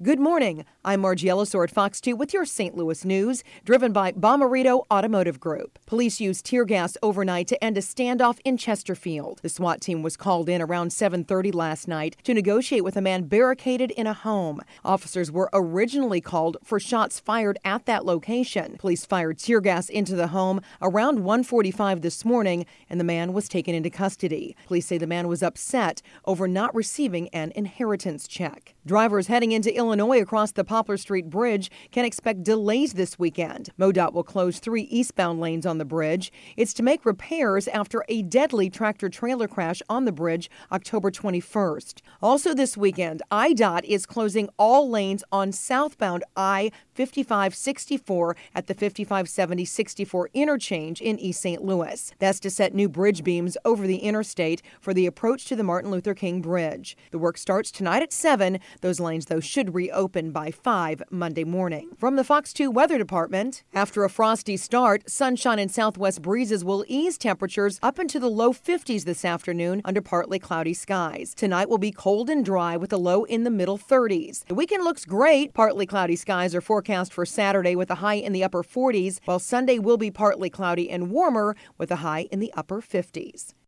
Good morning. I'm Margie Ellisor at Fox 2 with your St. Louis news, driven by Bomarito Automotive Group. Police used tear gas overnight to end a standoff in Chesterfield. The SWAT team was called in around 7:30 last night to negotiate with a man barricaded in a home. Officers were originally called for shots fired at that location. Police fired tear gas into the home around 1:45 this morning, and the man was taken into custody. Police say the man was upset over not receiving an inheritance check. Drivers heading into Illinois across the Poplar Street Bridge can expect delays this weekend. MoDOT will close three eastbound lanes on the bridge. It's to make repairs after a deadly tractor trailer crash on the bridge October 21st. Also this weekend, IDOT is closing all lanes on southbound I 5564 at the 5570 64 interchange in East St. Louis. That's to set new bridge beams over the interstate for the approach to the Martin Luther King Bridge. The work starts tonight at 7. Those lanes, though, should reopen by 5 Monday morning. From the Fox 2 Weather Department, after a frosty start, sunshine and southwest breezes will ease temperatures up into the low 50s this afternoon under partly cloudy skies. Tonight will be cold and dry with a low in the middle 30s. The weekend looks great. Partly cloudy skies are forecast for Saturday with a high in the upper 40s, while Sunday will be partly cloudy and warmer with a high in the upper 50s.